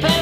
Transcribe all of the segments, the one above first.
paranormal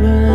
forever.